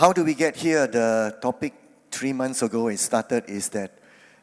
How do we get here? The topic three months ago it started is that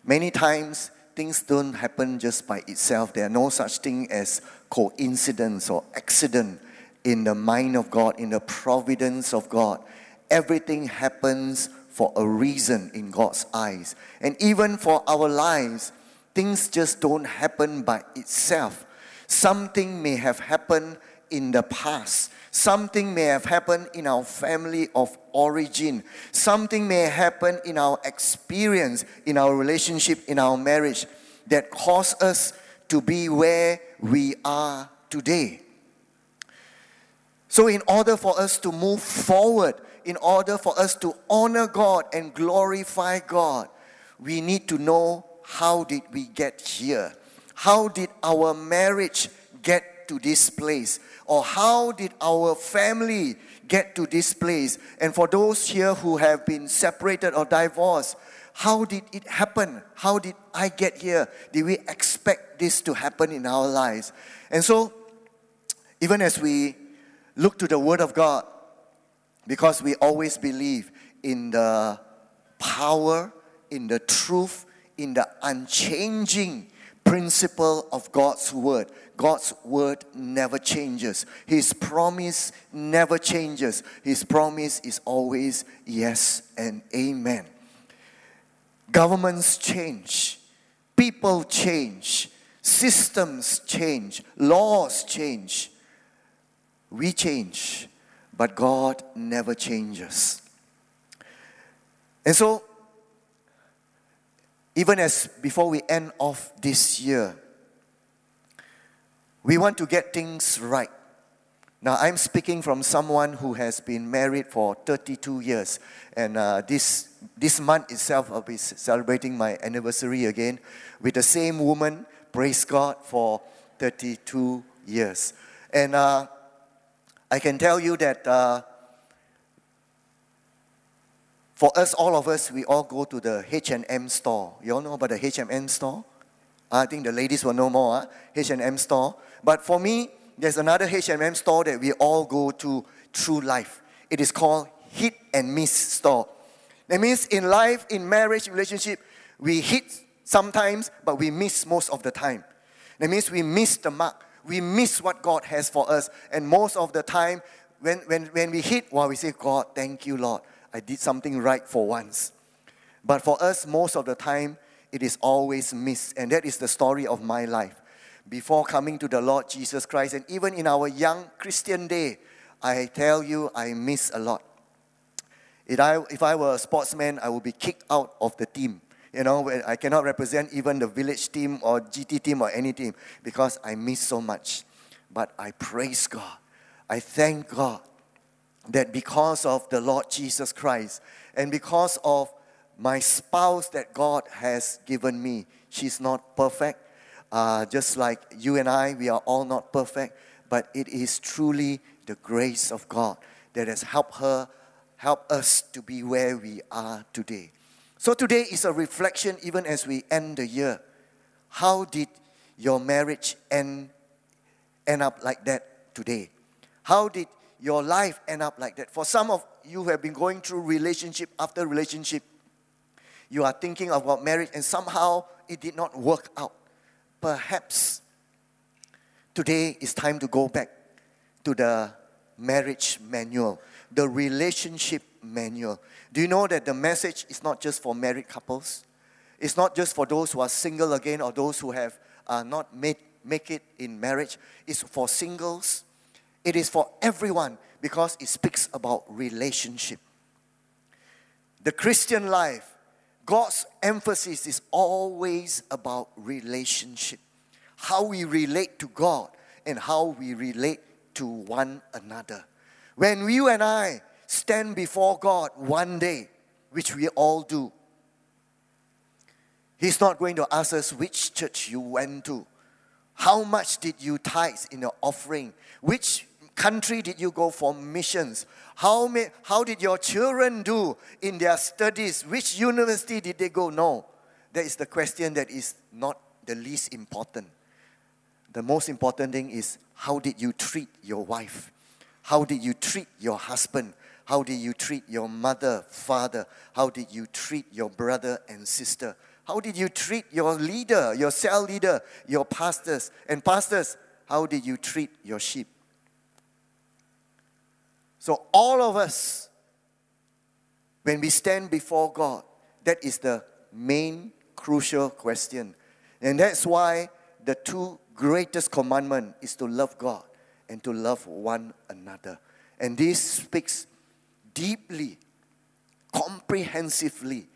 many times things don't happen just by itself. There are no such thing as coincidence or accident in the mind of God, in the providence of God. Everything happens for a reason in God's eyes. And even for our lives, things just don't happen by itself. Something may have happened in the past. Something may have happened in our family of origin. Something may happen in our experience, in our relationship, in our marriage that caused us to be where we are today. So, in order for us to move forward, in order for us to honor God and glorify God, we need to know how did we get here? How did our marriage get to this place? Or how did our family get to this place? And for those here who have been separated or divorced, how did it happen? How did I get here? Did we expect this to happen in our lives? And so, even as we look to the Word of God, because we always believe in the power, in the truth, in the unchanging principle of God's Word. God's Word never changes, His promise never changes. His promise is always yes and amen. Governments change, people change, systems change, laws change. We change, but God never changes. And so, even as before we end off this year, we want to get things right. Now, I'm speaking from someone who has been married for 32 years, and uh, this, this month itself, I'll be celebrating my anniversary again with the same woman, praise God, for 32 years. And uh, I can tell you that uh, for us, all of us, we all go to the H&M store. You all know about the H&M store? I think the ladies will know more, huh? H&M store. But for me, there's another H&M store that we all go to through life. It is called Hit and Miss store. That means in life, in marriage, relationship, we hit sometimes, but we miss most of the time. That means we miss the mark we miss what God has for us. And most of the time, when, when, when we hit, well, we say, God, thank you, Lord. I did something right for once. But for us, most of the time, it is always missed. And that is the story of my life. Before coming to the Lord Jesus Christ, and even in our young Christian day, I tell you, I miss a lot. If I, if I were a sportsman, I would be kicked out of the team you know, I cannot represent even the village team or GT team or any team because I miss so much. But I praise God. I thank God that because of the Lord Jesus Christ and because of my spouse that God has given me, she's not perfect. Uh, just like you and I, we are all not perfect, but it is truly the grace of God that has helped her, help us to be where we are today. So today is a reflection, even as we end the year. How did your marriage end, end up like that today? How did your life end up like that? For some of you who have been going through relationship after relationship, you are thinking about marriage and somehow it did not work out. Perhaps today is time to go back to the marriage manual, the relationship manual. Do you know that the message is not just for married couples? It's not just for those who are single again or those who have uh, not made make it in marriage. It's for singles. It is for everyone because it speaks about relationship. The Christian life, God's emphasis is always about relationship. How we relate to God and how we relate to one another. When you and I stand before God one day, which we all do. He's not going to ask us which church you went to. How much did you tithe in your offering? Which country did you go for missions? How, may, how did your children do in their studies? Which university did they go? No. That is the question that is not the least important. The most important thing is how did you treat your wife? How did you treat your husband? How did you treat your mother, father? How did you treat your brother and sister? How did you treat your leader, your cell leader, your pastors? And pastors, how did you treat your sheep? So, all of us, when we stand before God, that is the main crucial question. And that's why the two greatest commandment is to love God and to love one another. And this speaks deeply, comprehensively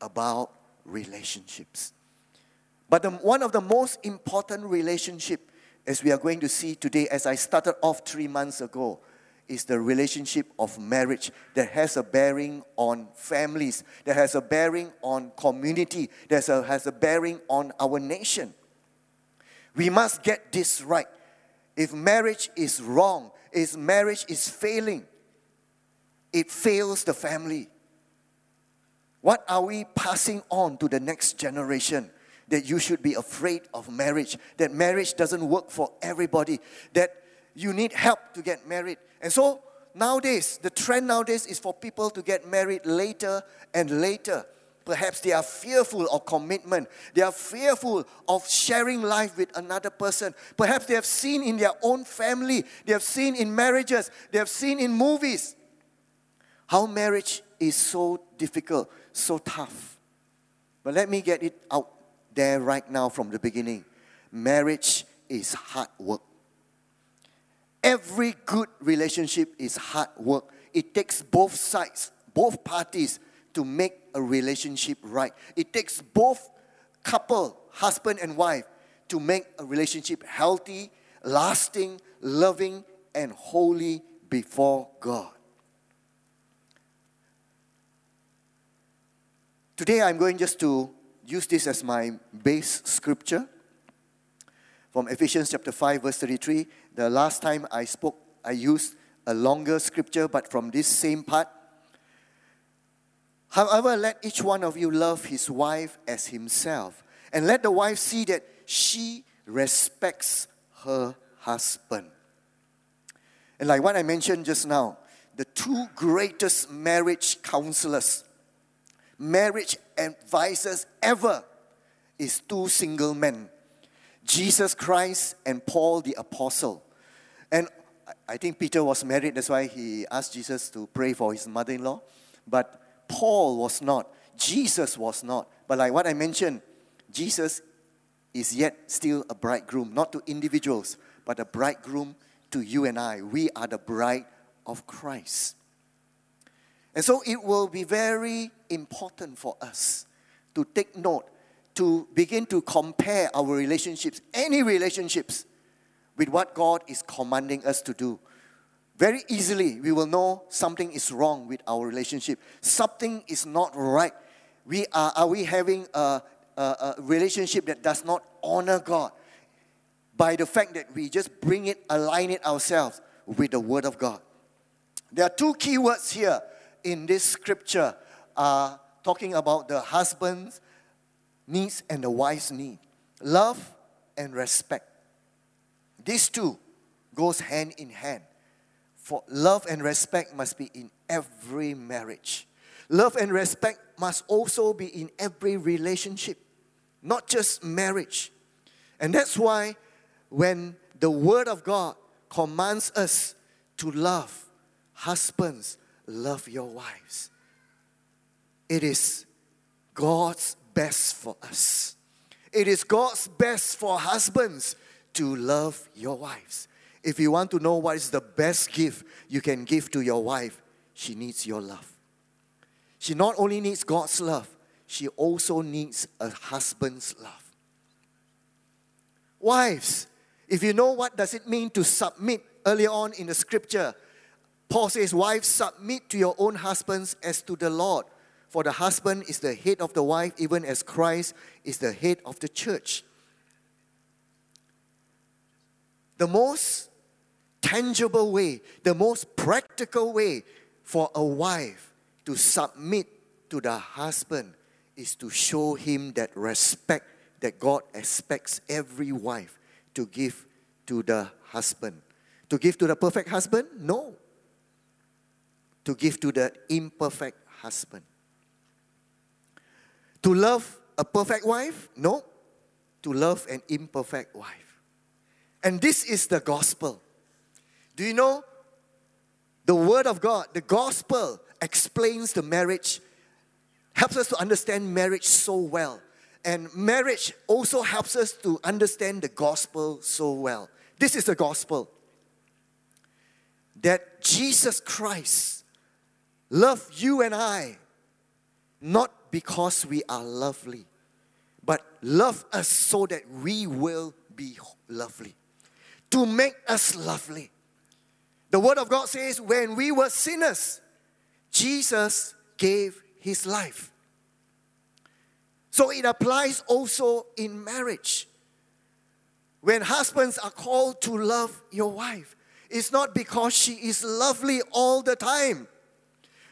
about relationships. But the, one of the most important relationship, as we are going to see today, as I started off three months ago, is the relationship of marriage that has a bearing on families, that has a bearing on community, that has a bearing on our nation. We must get this right. If marriage is wrong, if marriage is failing, it fails the family. What are we passing on to the next generation? That you should be afraid of marriage, that marriage doesn't work for everybody, that you need help to get married. And so nowadays, the trend nowadays is for people to get married later and later. Perhaps they are fearful of commitment. They are fearful of sharing life with another person. Perhaps they have seen in their own family, they have seen in marriages, they have seen in movies how marriage is so difficult, so tough. But let me get it out there right now from the beginning. Marriage is hard work. Every good relationship is hard work. It takes both sides, both parties to make a relationship right. It takes both couple, husband and wife, to make a relationship healthy, lasting, loving, and holy before God. Today I'm going just to use this as my base scripture from Ephesians chapter 5 verse 33. The last time I spoke I used a longer scripture but from this same part However, let each one of you love his wife as himself, and let the wife see that she respects her husband. And like what I mentioned just now, the two greatest marriage counselors, marriage advisors ever is two single men Jesus Christ and Paul the Apostle. And I think Peter was married, that's why he asked Jesus to pray for his mother in law. But Paul was not, Jesus was not. But like what I mentioned, Jesus is yet still a bridegroom, not to individuals, but a bridegroom to you and I. We are the bride of Christ. And so it will be very important for us to take note, to begin to compare our relationships, any relationships, with what God is commanding us to do very easily we will know something is wrong with our relationship. Something is not right. We are, are we having a, a, a relationship that does not honor God by the fact that we just bring it, align it ourselves with the Word of God. There are two key words here in this scripture uh, talking about the husband's needs and the wife's need. Love and respect. These two goes hand in hand. For love and respect must be in every marriage. Love and respect must also be in every relationship, not just marriage. And that's why when the Word of God commands us to love, husbands, love your wives. It is God's best for us. It is God's best for husbands to love your wives. If you want to know what is the best gift you can give to your wife, she needs your love. She not only needs God's love, she also needs a husband's love. Wives, if you know what does it mean to submit earlier on in the scripture, Paul says, Wives, submit to your own husbands as to the Lord. For the husband is the head of the wife, even as Christ is the head of the church. The most tangible way, the most practical way for a wife to submit to the husband is to show him that respect that God expects every wife to give to the husband. To give to the perfect husband? No. to give to the imperfect husband. To love a perfect wife? No. To love an imperfect wife. And this is the gospel. Do you know? The Word of God, the gospel, explains the marriage, helps us to understand marriage so well. And marriage also helps us to understand the gospel so well. This is the gospel that Jesus Christ loved you and I not because we are lovely, but love us so that we will be lovely. To make us lovely. The Word of God says, when we were sinners, Jesus gave his life. So it applies also in marriage. When husbands are called to love your wife, it's not because she is lovely all the time.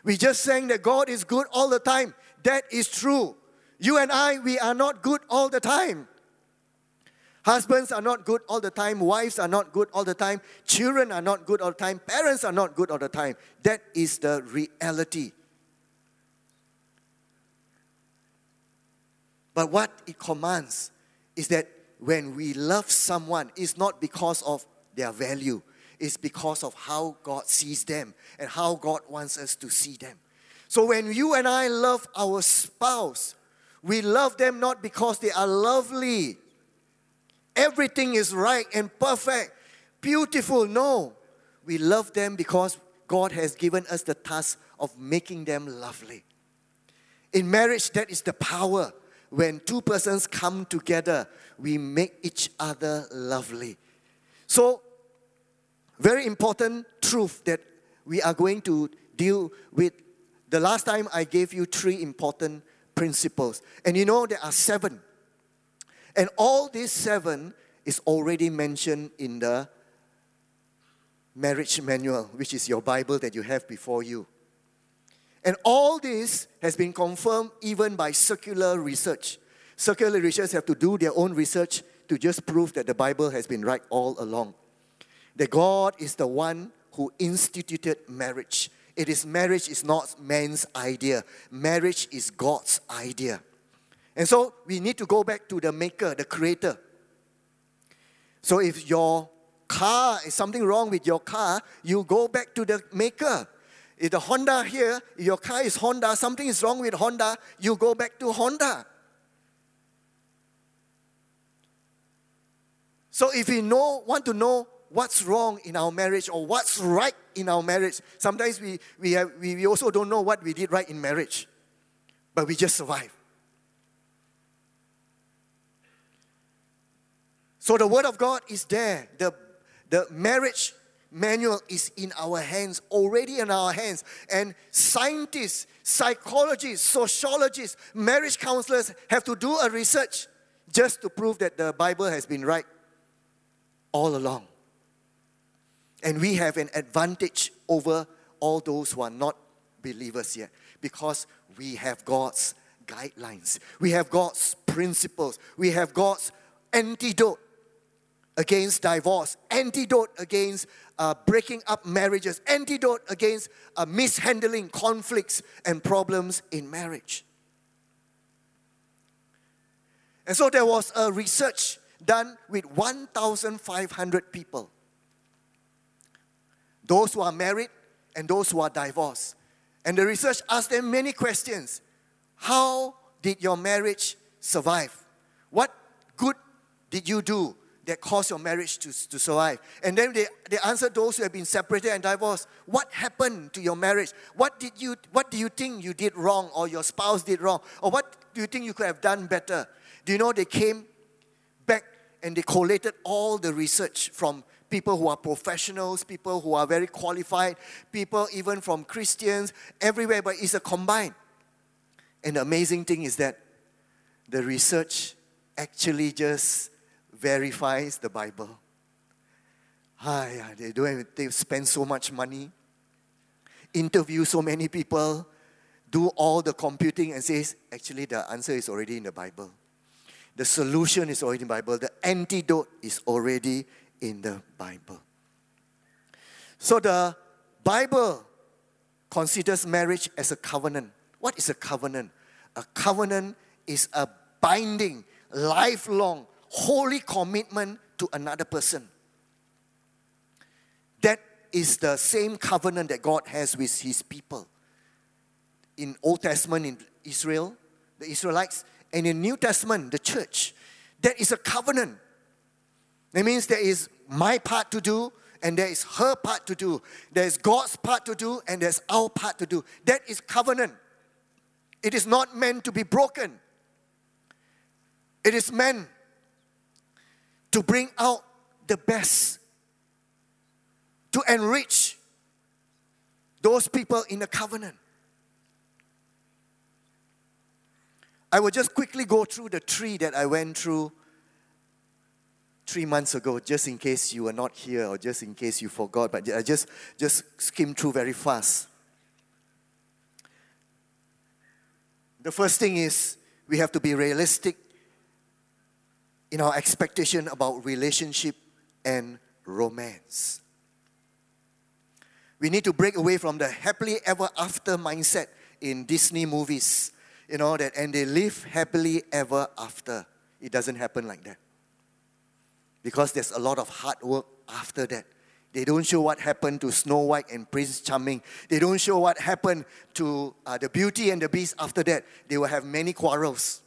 We just saying that God is good all the time. That is true. You and I, we are not good all the time. Husbands are not good all the time. Wives are not good all the time. Children are not good all the time. Parents are not good all the time. That is the reality. But what it commands is that when we love someone, it's not because of their value, it's because of how God sees them and how God wants us to see them. So when you and I love our spouse, we love them not because they are lovely, everything is right and perfect, beautiful. No, we love them because God has given us the task of making them lovely. In marriage, that is the power when two persons come together, we make each other lovely. So, very important truth that we are going to deal with. The last time I gave you three important principles, and you know there are seven. And all these seven is already mentioned in the marriage manual, which is your Bible that you have before you. And all this has been confirmed even by secular research. Secular researchers have to do their own research to just prove that the Bible has been right all along. That God is the one who instituted marriage. It is marriage is not man's idea. Marriage is God's idea. And so we need to go back to the maker, the creator. So if your car is something wrong with your car, you go back to the maker. If the Honda here, your car is Honda, something is wrong with Honda, you go back to Honda. So if we know, want to know what's wrong in our marriage or what's right in our marriage, sometimes we, we, have, we, we also don't know what we did right in marriage, but we just survive. So the Word of God is there. The, the marriage manual is in our hands, already in our hands. And scientists, psychologists, sociologists, marriage counselors have to do a research just to prove that the Bible has been right all along. And we have an advantage over all those who are not believers yet because we have God's guidelines, we have God's principles, we have God's antidote against divorce, antidote against uh, breaking up marriages, antidote against uh, mishandling conflicts and problems in marriage. And so there was a research done with 1,500 people those who are married and those who are divorced. And the research asked them many questions. How did your marriage survive? What good did you do that caused your marriage to, to survive? And then they, they answered those who have been separated and divorced. What happened to your marriage? What did you what do you think you did wrong or your spouse did wrong? Or what do you think you could have done better? Do you know they came back and they collated all the research from people who are professionals, people who are very qualified, people even from Christians, everywhere, but it's a combined. And the amazing thing is that the research actually just verifies the Bible. Hi, they don't they spend so much money, interview so many people, do all the computing and says actually the answer is already in the Bible. The solution is already in the Bible. The antidote is already in the Bible. So the Bible considers marriage as a covenant. What is a covenant? A covenant is a binding, lifelong, holy commitment to another person. That is the same covenant that God has with his people. In Old Testament in Israel, the Israelites, and in New Testament, the church. That is a covenant. That means there is my part to do and there is her part to do. There's God's part to do and there's our part to do. That is covenant. It is not meant to be broken. It is meant to bring out the best, to enrich those people in the covenant. I will just quickly go through the tree that I went through three months ago, just in case you were not here or just in case you forgot, but I just, just skimmed through very fast. The first thing is we have to be realistic in our expectation about relationship and romance. We need to break away from the happily ever after mindset in Disney movies, you know, that and they live happily ever after. It doesn't happen like that because there's a lot of hard work after that. They don't show what happened to Snow White and Prince Charming. They don't show what happened to uh, the Beauty and the Beast after that. They will have many quarrels.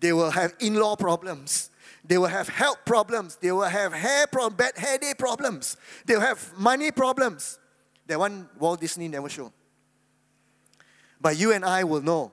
They will have in law problems. They will have health problems. They will have hair bad hair day problems. They will have money problems. That one Walt Disney never showed. But you and I will know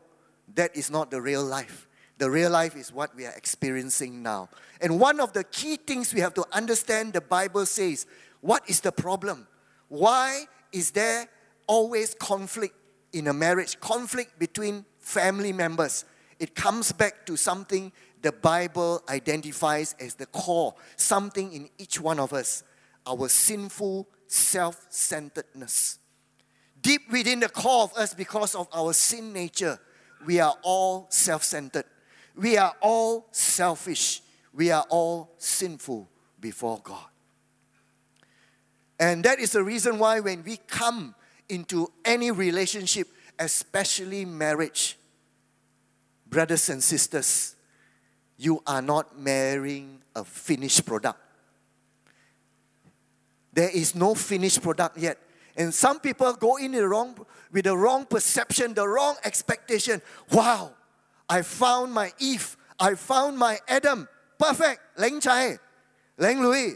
that is not the real life. The real life is what we are experiencing now. And one of the key things we have to understand the Bible says what is the problem? Why is there always conflict in a marriage? Conflict between family members. It comes back to something the Bible identifies as the core, something in each one of us our sinful self centeredness. Deep within the core of us, because of our sin nature, we are all self centered. We are all selfish. We are all sinful before God. And that is the reason why when we come into any relationship, especially marriage, brothers and sisters, you are not marrying a finished product. There is no finished product yet. And some people go in the wrong, with the wrong perception, the wrong expectation. Wow, I found my Eve. I found my Adam. Perfect. Leng Chai. Leng Lui.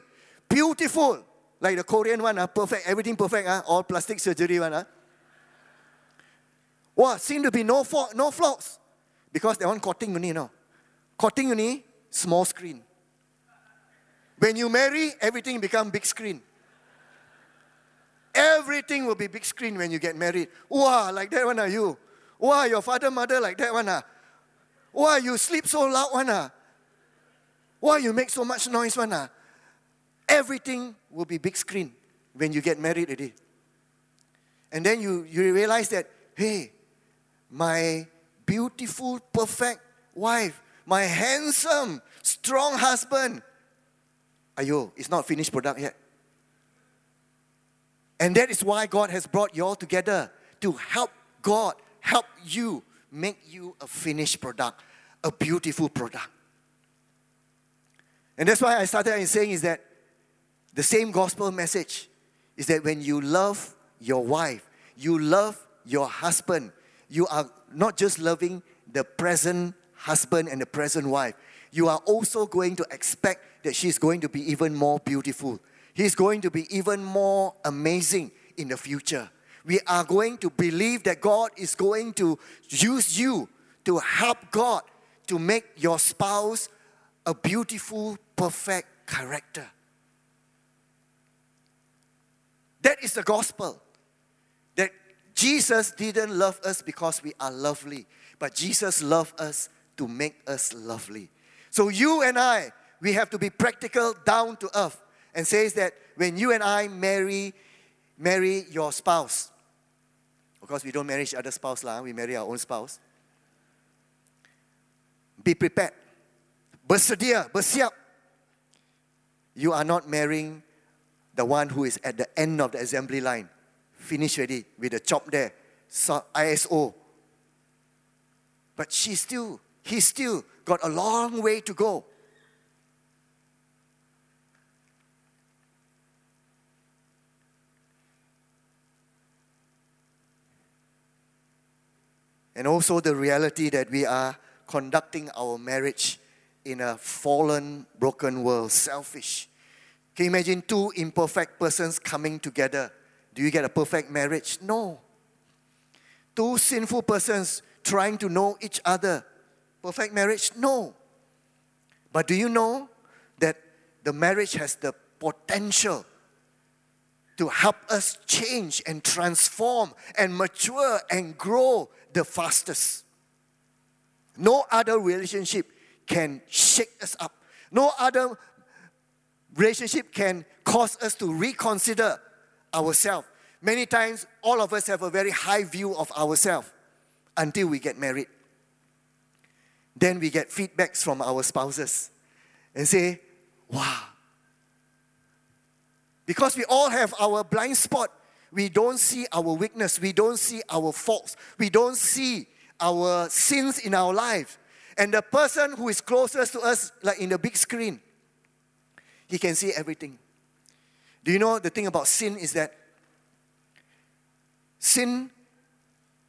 Beautiful. Like the Korean one, uh, perfect. Everything perfect. Uh, all plastic surgery one. Uh. Wow, seem to be no, fault, no flaws. Because they want cutting only, no. Cutting only, small screen. When you marry, everything become big screen. Everything will be big screen when you get married. Wow, like that one are you? Wow, your father, mother like that one ah. Why you sleep so loud one ah? Why you make so much noise one ah? Everything will be big screen when you get married already. And then you, you realize that, hey, my beautiful, perfect wife, my handsome, strong husband, ayo, it's not finished product yet. And that is why God has brought you all together to help God help you make you a finished product, a beautiful product. And that's why I started in saying is that the same gospel message is that when you love your wife, you love your husband, you are not just loving the present husband and the present wife, you are also going to expect that she's going to be even more beautiful. He's going to be even more amazing in the future we are going to believe that God is going to use you to help God to make your spouse a beautiful, perfect character. That is the gospel. Jesus didn't love us because we are lovely, but Jesus loved us to make us lovely. So you and I, we have to be practical, down to earth, and says that when you and I marry, marry your spouse, of course, we don't marry each other's spouse, lah. we marry our own spouse. Be prepared. Bersedia, bersiap. You are not marrying the one who is at the end of the assembly line, finished already with the chop there, so ISO. But she still, he still got a long way to go. And also the reality that we are conducting our marriage in a fallen, broken world, selfish. Can you imagine two imperfect persons coming together? Do you get a perfect marriage? No. Two sinful persons trying to know each other. Perfect marriage? No. But do you know that the marriage has the potential to help us change and transform and mature and grow the fastest? No other relationship can shake us up. No other relationship can cause us to reconsider ourselves. Many times, all of us have a very high view of ourselves until we get married. Then we get feedbacks from our spouses and say, wow. Because we all have our blind spot. We don't see our weakness. We don't see our faults. We don't see our sins in our life. And the person who is closest to us, like in the big screen, he can see everything. Do you know the thing about sin is that sin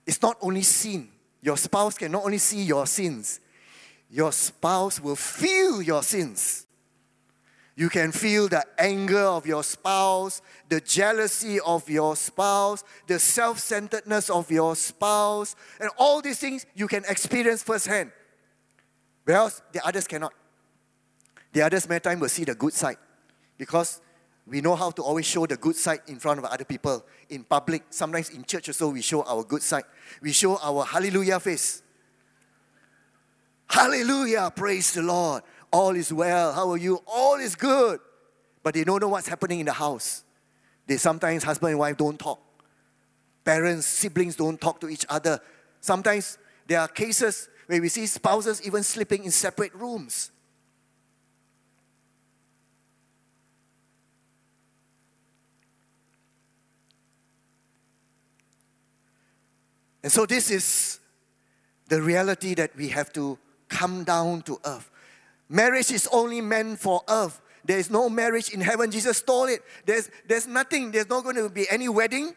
is not only seen. Your spouse can not only see your sins, your spouse will feel your sins. You can feel the anger of your spouse, the jealousy of your spouse, the self centeredness of your spouse, and all these things you can experience firsthand. Whereas the others cannot. The others, many times, will see the good side because we know how to always show the good side in front of other people in public. Sometimes in church also, we show our good side. We show our hallelujah face. Hallelujah, praise the Lord. All is well. How are you? All is good. But they don't know what's happening in the house. They sometimes, husband and wife, don't talk. Parents, siblings don't talk to each other. Sometimes there are cases where we see spouses even sleeping in separate rooms. And so, this is the reality that we have to come down to earth. Marriage is only meant for earth. There is no marriage in heaven. Jesus stole it. There's, there's nothing, there's not going to be any wedding.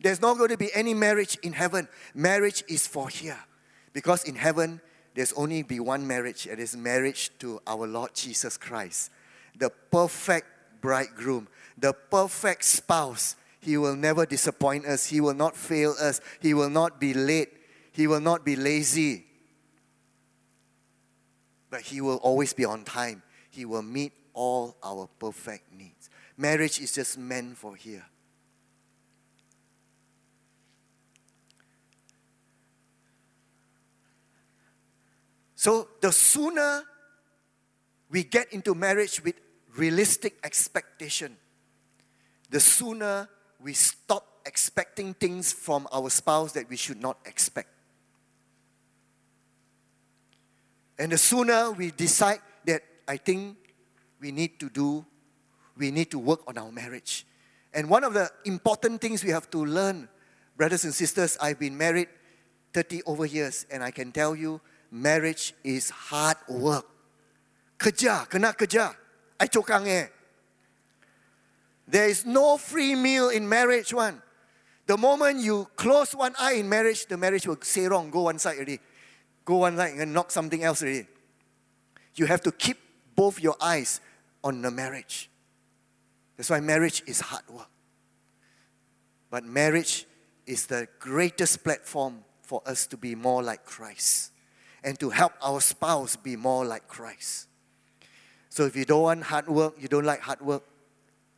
There's not going to be any marriage in heaven. Marriage is for here. Because in heaven, there's only be one marriage. And It is marriage to our Lord Jesus Christ. The perfect bridegroom, the perfect spouse he will never disappoint us. He will not fail us. He will not be late. He will not be lazy. But He will always be on time. He will meet all our perfect needs. Marriage is just meant for here. So, the sooner we get into marriage with realistic expectation, the sooner we stop expecting things from our spouse that we should not expect. And the sooner we decide that I think we need to do, we need to work on our marriage. And one of the important things we have to learn, brothers and sisters, I've been married 30 over years, and I can tell you, marriage is hard work. Kerja, kena kerja. I cokang eh. There is no free meal in marriage one. The moment you close one eye in marriage, the marriage will say wrong, go one side already. Go one side and knock something else already. You have to keep both your eyes on the marriage. That's why marriage is hard work. But marriage is the greatest platform for us to be more like Christ and to help our spouse be more like Christ. So if you don't want hard work, you don't like hard work,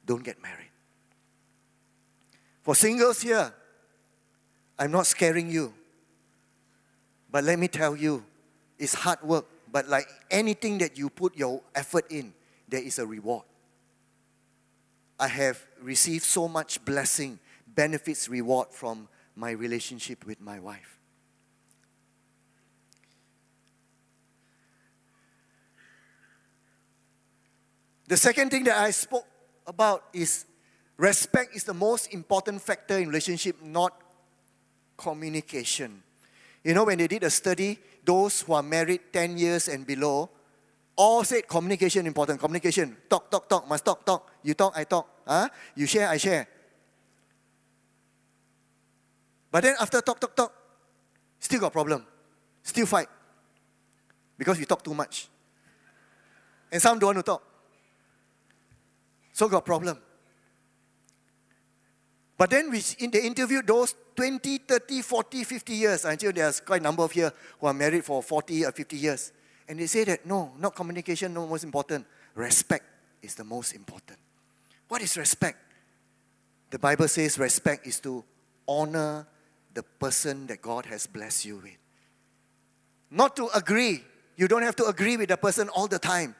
don't get married. For singles here, I'm not scaring you. But let me tell you, it's hard work. But like anything that you put your effort in, there is a reward. I have received so much blessing, benefits, reward from my relationship with my wife. The second thing that I spoke about is Respect is the most important factor in relationship, not communication. You know, when they did a study, those who are married 10 years and below, all said communication important. Communication. Talk, talk, talk. Must talk, talk. You talk, I talk. Huh? You share, I share. But then after talk, talk, talk, still got problem. Still fight. Because we talk too much. And some don't want to talk. So got problem. But then we, in the interview, those 20, 30, 40, 50 years, until there's quite a number of here who are married for 40 or 50 years. And they say that no, not communication, no most important. Respect is the most important. What is respect? The Bible says respect is to honor the person that God has blessed you with. Not to agree. You don't have to agree with the person all the time.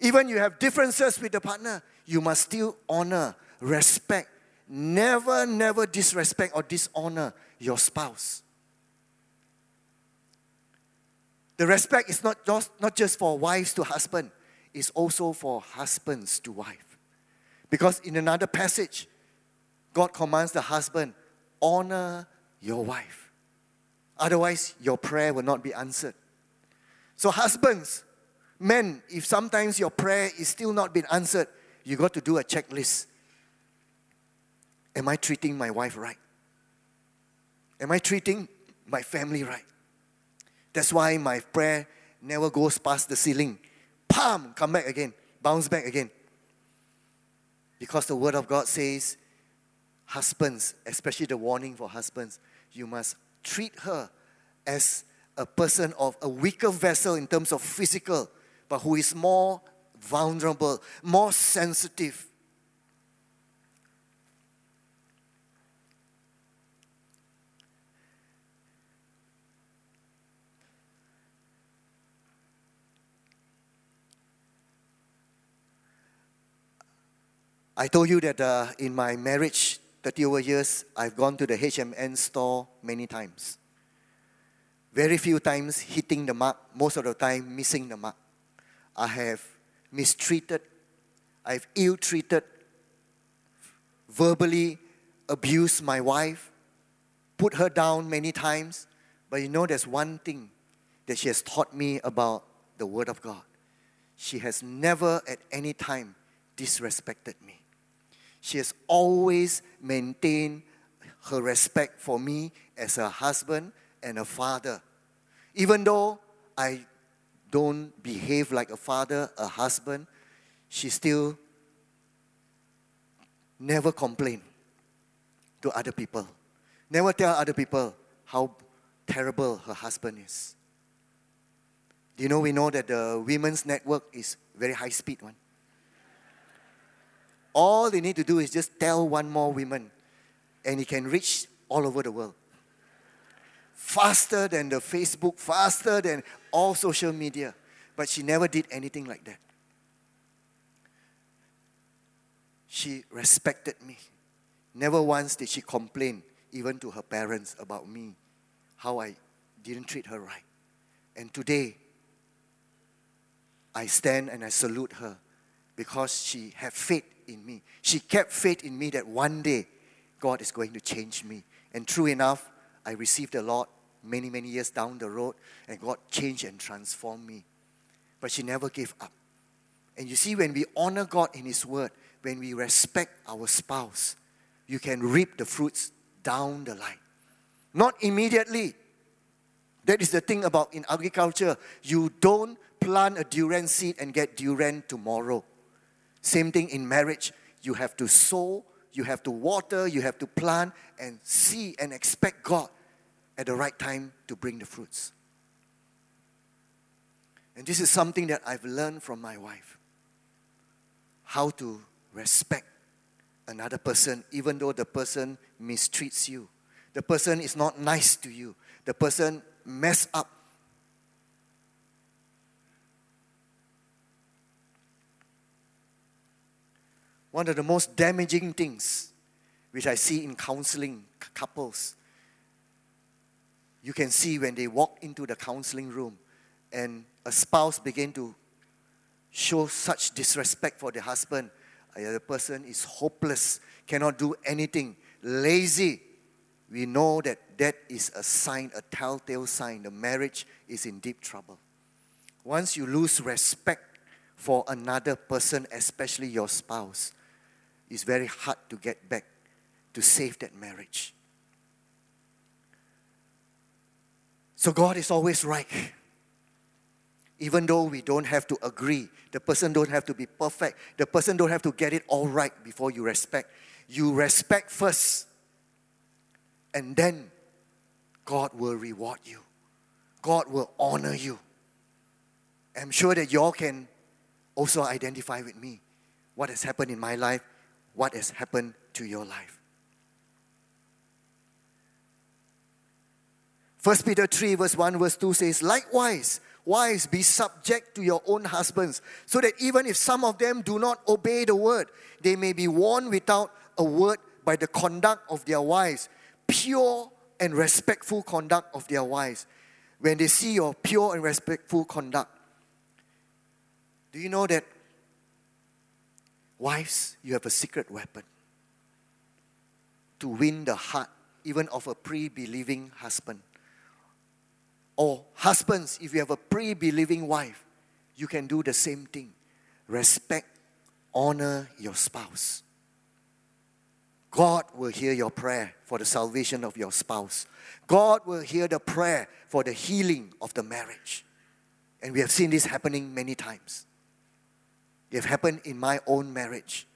Even you have differences with the partner, you must still honor, respect. Never, never disrespect or dishonor your spouse. The respect is not just, not just for wives to husband, it's also for husbands to wife. Because in another passage, God commands the husband, honor your wife. Otherwise, your prayer will not be answered. So, husbands, men, if sometimes your prayer is still not being answered, you got to do a checklist. Am I treating my wife right? Am I treating my family right? That's why my prayer never goes past the ceiling. Pam, come back again, bounce back again. Because the Word of God says, husbands, especially the warning for husbands, you must treat her as a person of a weaker vessel in terms of physical, but who is more vulnerable, more sensitive. I told you that uh, in my marriage, 30 over years, I've gone to the H&M store many times. Very few times hitting the mark, most of the time missing the mark. I have mistreated, I've ill treated, verbally abused my wife, put her down many times. But you know, there's one thing that she has taught me about the Word of God. She has never at any time disrespected me. She has always maintained her respect for me as a husband and a father. Even though I don't behave like a father, a husband, she still never complain to other people. Never tell other people how terrible her husband is. Do you know we know that the women's network is very high speed one? All they need to do is just tell one more woman, and he can reach all over the world. Faster than the Facebook, faster than all social media. But she never did anything like that. She respected me. Never once did she complain, even to her parents, about me, how I didn't treat her right. And today, I stand and I salute her because she had faith in me. She kept faith in me that one day God is going to change me. And true enough, I received the Lord many, many years down the road, and God changed and transformed me. But she never gave up. And you see, when we honor God in His Word, when we respect our spouse, you can reap the fruits down the line. Not immediately. That is the thing about in agriculture. You don't plant a durian seed and get durian tomorrow. Same thing in marriage. You have to sow, you have to water, you have to plant and see and expect God at the right time to bring the fruits. And this is something that I've learned from my wife how to respect another person, even though the person mistreats you. The person is not nice to you. The person mess up One of the most damaging things which I see in counseling couples, you can see when they walk into the counseling room and a spouse begin to show such disrespect for the husband. the person is hopeless, cannot do anything, lazy, we know that that is a sign, a telltale sign. The marriage is in deep trouble. Once you lose respect for another person, especially your spouse, it's very hard to get back to save that marriage. So God is always right. Even though we don't have to agree, the person don't have to be perfect, the person don't have to get it all right before you respect. You respect first and then God will reward you. God will honor you. I'm sure that y'all can also identify with me what has happened in my life, what has happened to your life. 1 Peter 3, verse 1, verse 2 says, Likewise, wives, be subject to your own husbands, so that even if some of them do not obey the word, they may be won without a word by the conduct of their wives pure and respectful conduct of their wives. When they see your pure and respectful conduct, do you know that, wives, you have a secret weapon to win the heart even of a pre believing husband? Or husbands, if you have a pre believing wife, you can do the same thing. Respect, honor your spouse. God will hear your prayer for the salvation of your spouse. God will hear the prayer for the healing of the marriage. And we have seen this happening many times. It have happened in my own marriage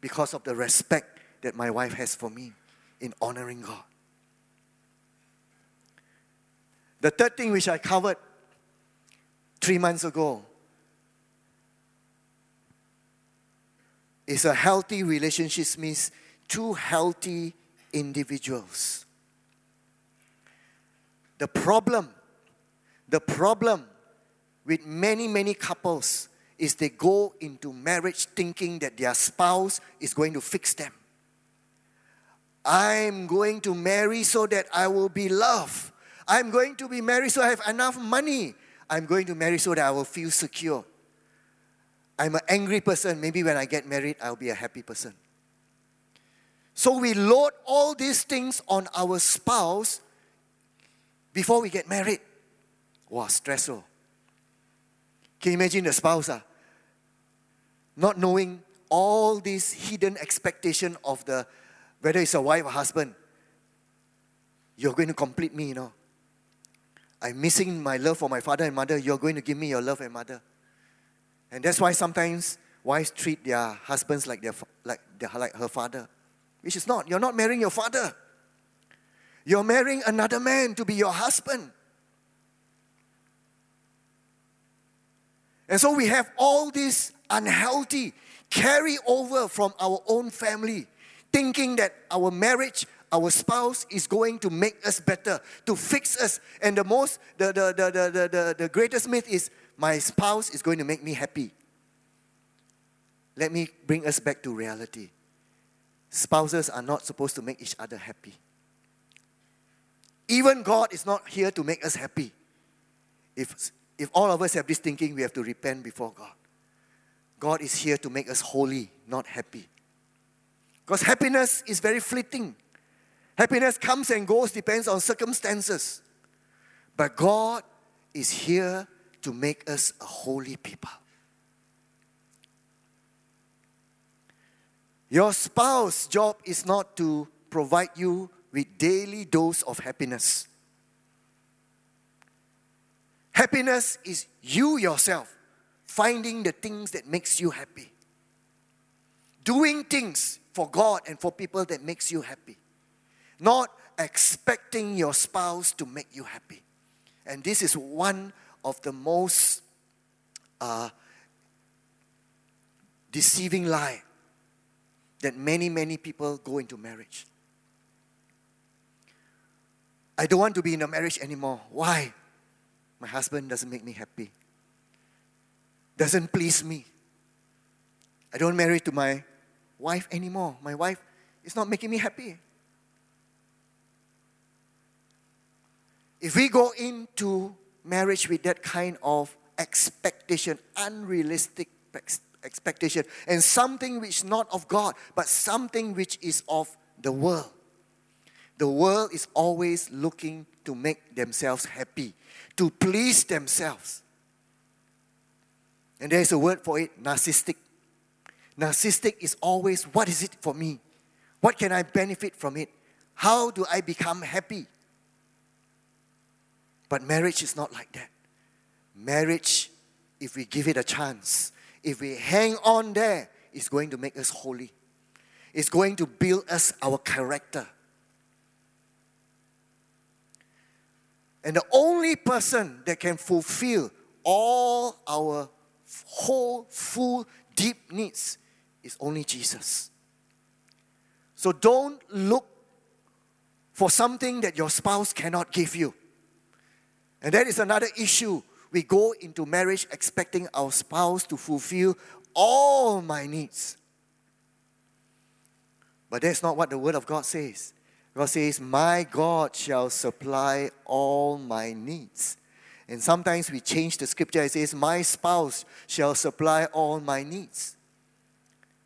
because of the respect that my wife has for me in honoring God. The third thing which I covered three months ago is a healthy relationship means two healthy individuals. The problem, the problem with many, many couples is they go into marriage thinking that their spouse is going to fix them. I'm going to marry so that I will be loved. I'm going to be married so I have enough money. I'm going to marry so that I will feel secure. I'm an angry person. Maybe when I get married, I'll be a happy person. So we load all these things on our spouse before we get married. Wow, stressful. Can you imagine the spouse uh, not knowing all these hidden expectation of the whether it's a wife or husband? You're going to complete me, you know. I'm missing my love for my father and mother. You're going to give me your love and mother. And that's why sometimes wives treat their husbands like, their, like, their, like her father which is not. You're not marrying your father. You're marrying another man to be your husband. And so we have all this unhealthy carry over from our own family, thinking that our marriage, our spouse is going to make us better, to fix us. And the most, the, the, the, the, the, the greatest myth is my spouse is going to make me happy. Let me bring us back to reality. Spouses are not supposed to make each other happy. Even God is not here to make us happy. If, if all of us have this thinking, we have to repent before God. God is here to make us holy, not happy. Because happiness is very fleeting. Happiness comes and goes, depends on circumstances. But God is here to make us a holy people. Your spouse's job is not to provide you with daily dose of happiness. Happiness is you yourself finding the things that makes you happy. Doing things for God and for people that makes you happy. Not expecting your spouse to make you happy. And this is one of the most uh, deceiving lie that many, many people go into marriage. I don't want to be in a marriage anymore. Why? My husband doesn't make me happy, doesn't please me. I don't marry to my wife anymore. My wife is not making me happy. If we go into marriage with that kind of expectation, unrealistic expectation, and something which is not of God, but something which is of the world. The world is always looking to make themselves happy, to please themselves. And there's a word for it narcissistic. Narcissistic is always what is it for me? What can I benefit from it? How do I become happy? But marriage is not like that. Marriage, if we give it a chance, if we hang on there, is going to make us holy. It's going to build us our character. And the only person that can fulfill all our whole, full, deep needs is only Jesus. So don't look for something that your spouse cannot give you. And that is another issue. We go into marriage expecting our spouse to fulfill all my needs. But that's not what the Word of God says. God says, My God shall supply all my needs. And sometimes we change the scripture. It says, My spouse shall supply all my needs,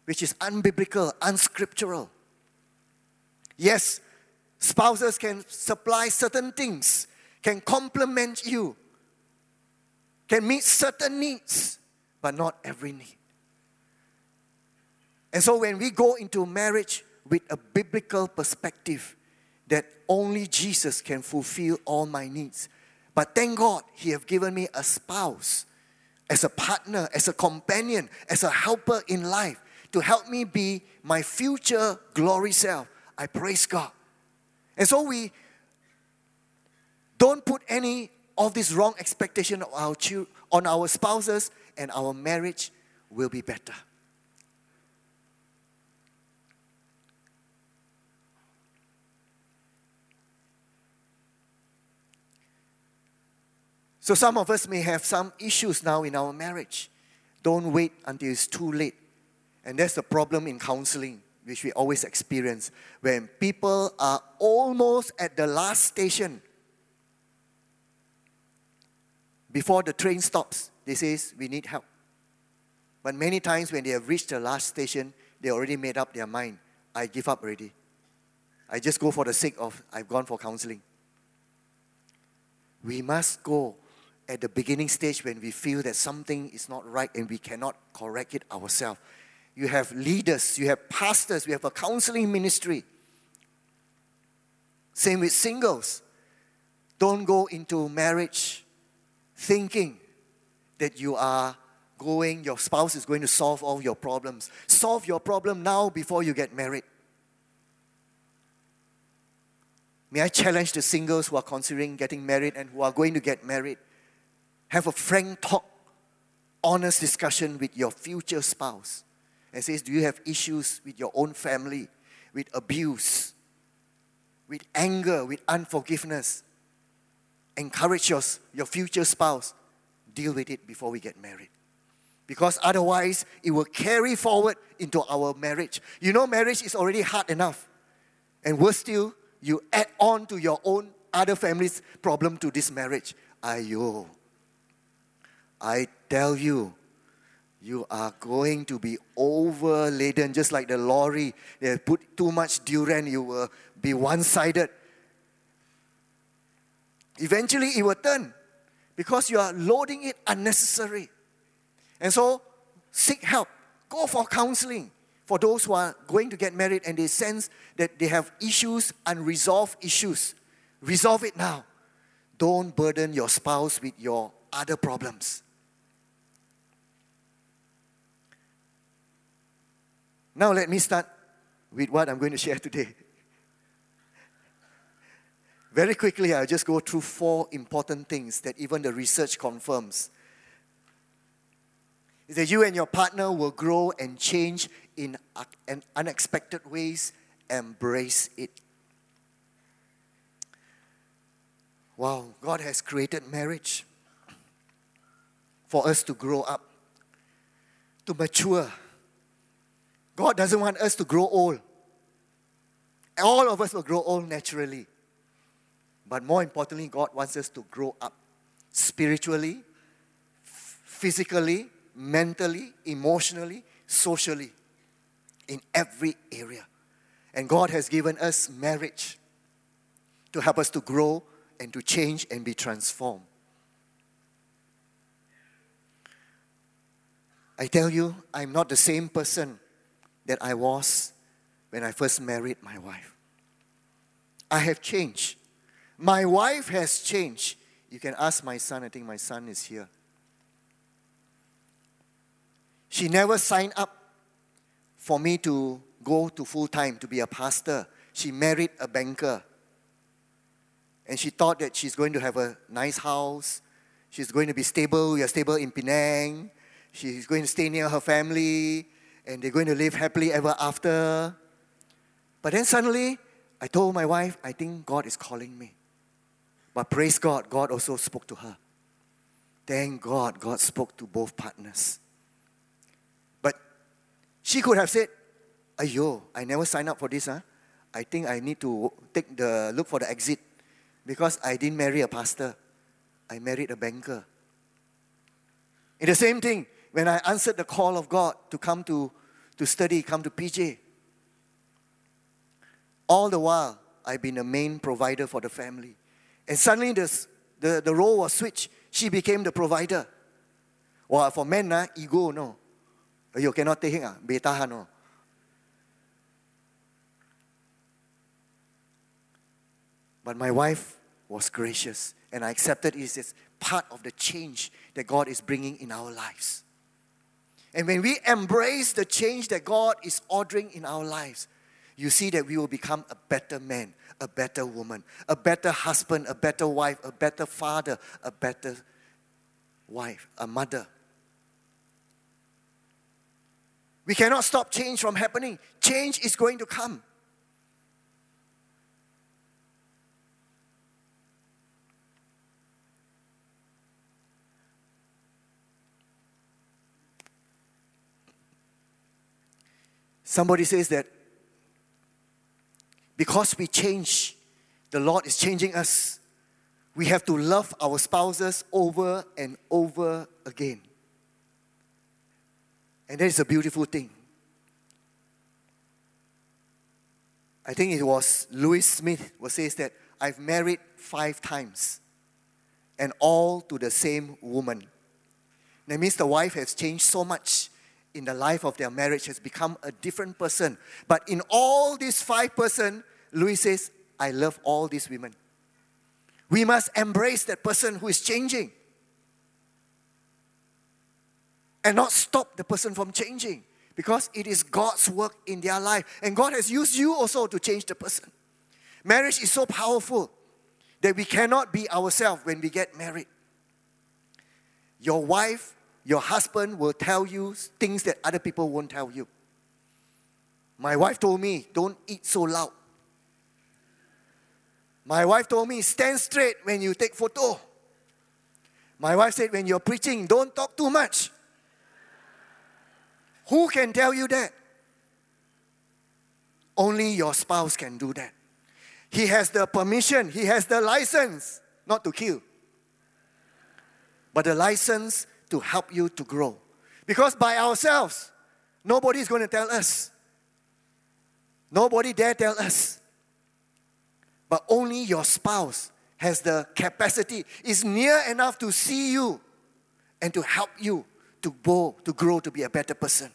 which is unbiblical, unscriptural. Yes, spouses can supply certain things, can complement you, can meet certain needs, but not every need. And so when we go into marriage with a biblical perspective that only Jesus can fulfill all my needs. But thank God he have given me a spouse as a partner, as a companion, as a helper in life to help me be my future glory self. I praise God. And so we don't put any of this wrong expectation of our on our spouses, and our marriage will be better. So some of us may have some issues now in our marriage. Don't wait until it's too late. And that's the problem in counseling, which we always experience. When people are almost at the last station before the train stops, they say, We need help. But many times when they have reached the last station, they already made up their mind. I give up already. I just go for the sake of I've gone for counseling. We must go at the beginning stage when we feel that something is not right and we cannot correct it ourselves. You have leaders, you have pastors, we have a counseling ministry. Same with singles. Don't go into marriage thinking that you are going, your spouse is going to solve all your problems. Solve your problem now before you get married. May I challenge the singles who are considering getting married and who are going to get married? Have a frank talk, honest discussion with your future spouse. And says, Do you have issues with your own family, with abuse, with anger, with unforgiveness? encourage your, your future spouse, deal with it before we get married. Because otherwise, it will carry forward into our marriage. You know, marriage is already hard enough. And worse still, you add on to your own other family's problem to this marriage. Ayo. I tell you, you are going to be overladen, just like the lorry. They put too much durian, you will be one sided. Eventually, it will turn because you are loading it unnecessary. And so, seek help. Go for counseling for those who are going to get married and they sense that they have issues, unresolved issues. Resolve it now. Don't burden your spouse with your other problems. Now, let me start with what I'm going to share today. Very quickly, I'll just go through four important things that even the research confirms. Is that you and your partner will grow and change in unexpected ways. Embrace it. Wow, God has created marriage for us to grow up, to mature. God doesn't want us to grow old. All of us will grow old naturally. But more importantly, God wants us to grow up spiritually, physically, mentally, emotionally, socially, in every area. And God has given us marriage to help us to grow and to change and be transformed. I tell you, I'm not the same person that I was when I first married my wife. I have changed. My wife has changed. You can ask my son, I think my son is here. She never signed up for me to go to full time to be a pastor. She married a banker. And she thought that she's going to have a nice house. She's going to be stable. We are stable in Penang. She's going to stay near her family. And they're going to live happily ever after. But then suddenly, I told my wife, I think God is calling me. But praise God, God also spoke to her. Thank God, God spoke to both partners. But she could have said, Ayo, I never signed up for this. Huh? I think I need to take the look for the exit because I didn't marry a pastor. I married a banker. In the same thing, when I answered the call of God to come to, to study, come to PJ, all the while, I've been the main provider for the family. And suddenly this, the, the role was switched. She became the provider. Well, for men, nah, ego, no. You cannot take it, ah, beta, no. But my wife was gracious, and I accepted it as part of the change that God is bringing in our lives. And when we embrace the change that God is ordering in our lives, you see that we will become a better man, a better woman, a better husband, a better wife, a better father, a better wife, a mother. We cannot stop change from happening. Change is going to come. Somebody says that because we change, the Lord is changing us. We have to love our spouses over and over again. And that is a beautiful thing. I think it was Louis Smith who says that I've married five times and all to the same woman. That means the wife has changed so much in the life of their marriage has become a different person. But in all these five person, Louis says, I love all these women. We must embrace that person who is changing. And not stop the person from changing. Because it is God's work in their life. And God has used you also to change the person. Marriage is so powerful that we cannot be ourselves when we get married. Your wife your husband will tell you things that other people won't tell you. My wife told me, don't eat so loud. My wife told me, stand straight when you take photo. My wife said, when you're preaching, don't talk too much. Who can tell you that? Only your spouse can do that. He has the permission, he has the license not to kill, but the license to help you to grow. Because by ourselves, nobody is going to tell us. Nobody dare tell us. But only your spouse has the capacity, is near enough to see you and to help you to grow, to grow to be a better person.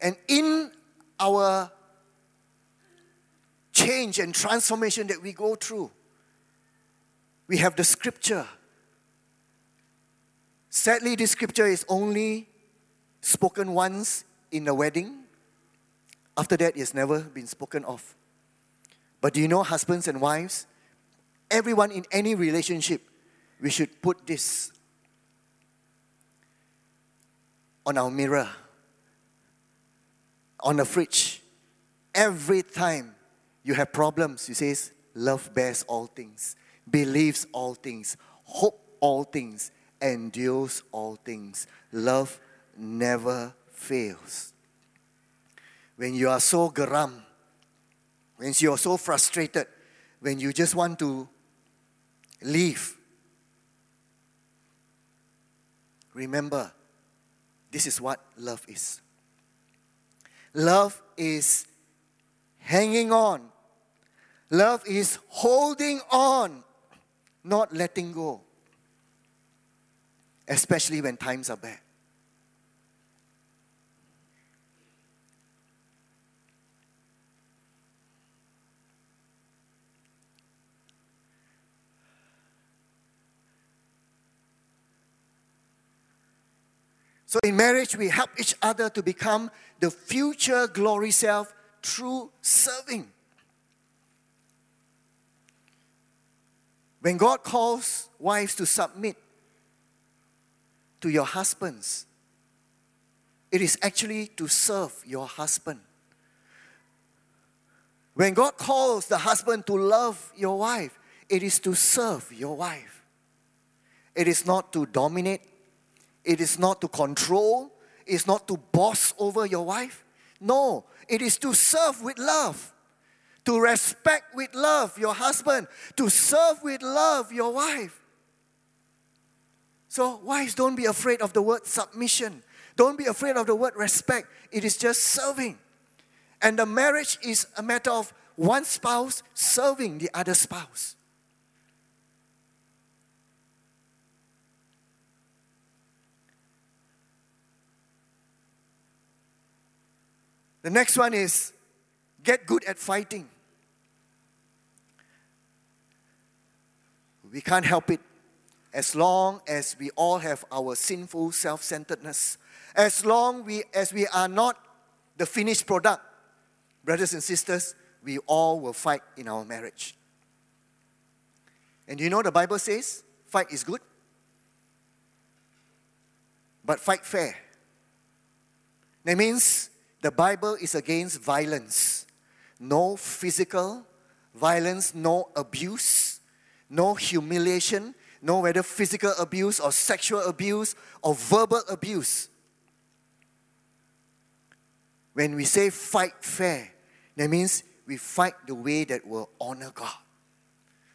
And in our change and transformation that we go through. We have the scripture. Sadly, this scripture is only spoken once in a wedding. After that, it's never been spoken of. But do you know, husbands and wives, everyone in any relationship, we should put this on our mirror, on the fridge. Every time you have problems, you says, love bears all things, believes all things, hope all things, endures all things. Love never fails. When you are so geram, when you are so frustrated, when you just want to leave. Remember, this is what love is. Love is hanging on. Love is holding on, not letting go, especially when times are bad. So in marriage, we help each other to become the future glory self through serving. When God calls wives to submit to your husbands, it is actually to serve your husband. When God calls the husband to love your wife, it is to serve your wife. It is not to dominate it is not to control, it's not to boss over your wife. No, it is to serve with love, to respect with love your husband, to serve with love your wife. So, wives, don't be afraid of the word submission. Don't be afraid of the word respect. It is just serving. And the marriage is a matter of one spouse serving the other spouse. The next one is get good at fighting. We can't help it as long as we all have our sinful self-centeredness. As long we, as we are not the finished product, brothers and sisters, we all will fight in our marriage. And you know the Bible says fight is good, but fight fair. That means the Bible is against violence. No physical violence, no abuse, no humiliation, no whether physical abuse or sexual abuse or verbal abuse. When we say fight fair, that means we fight the way that will honor God.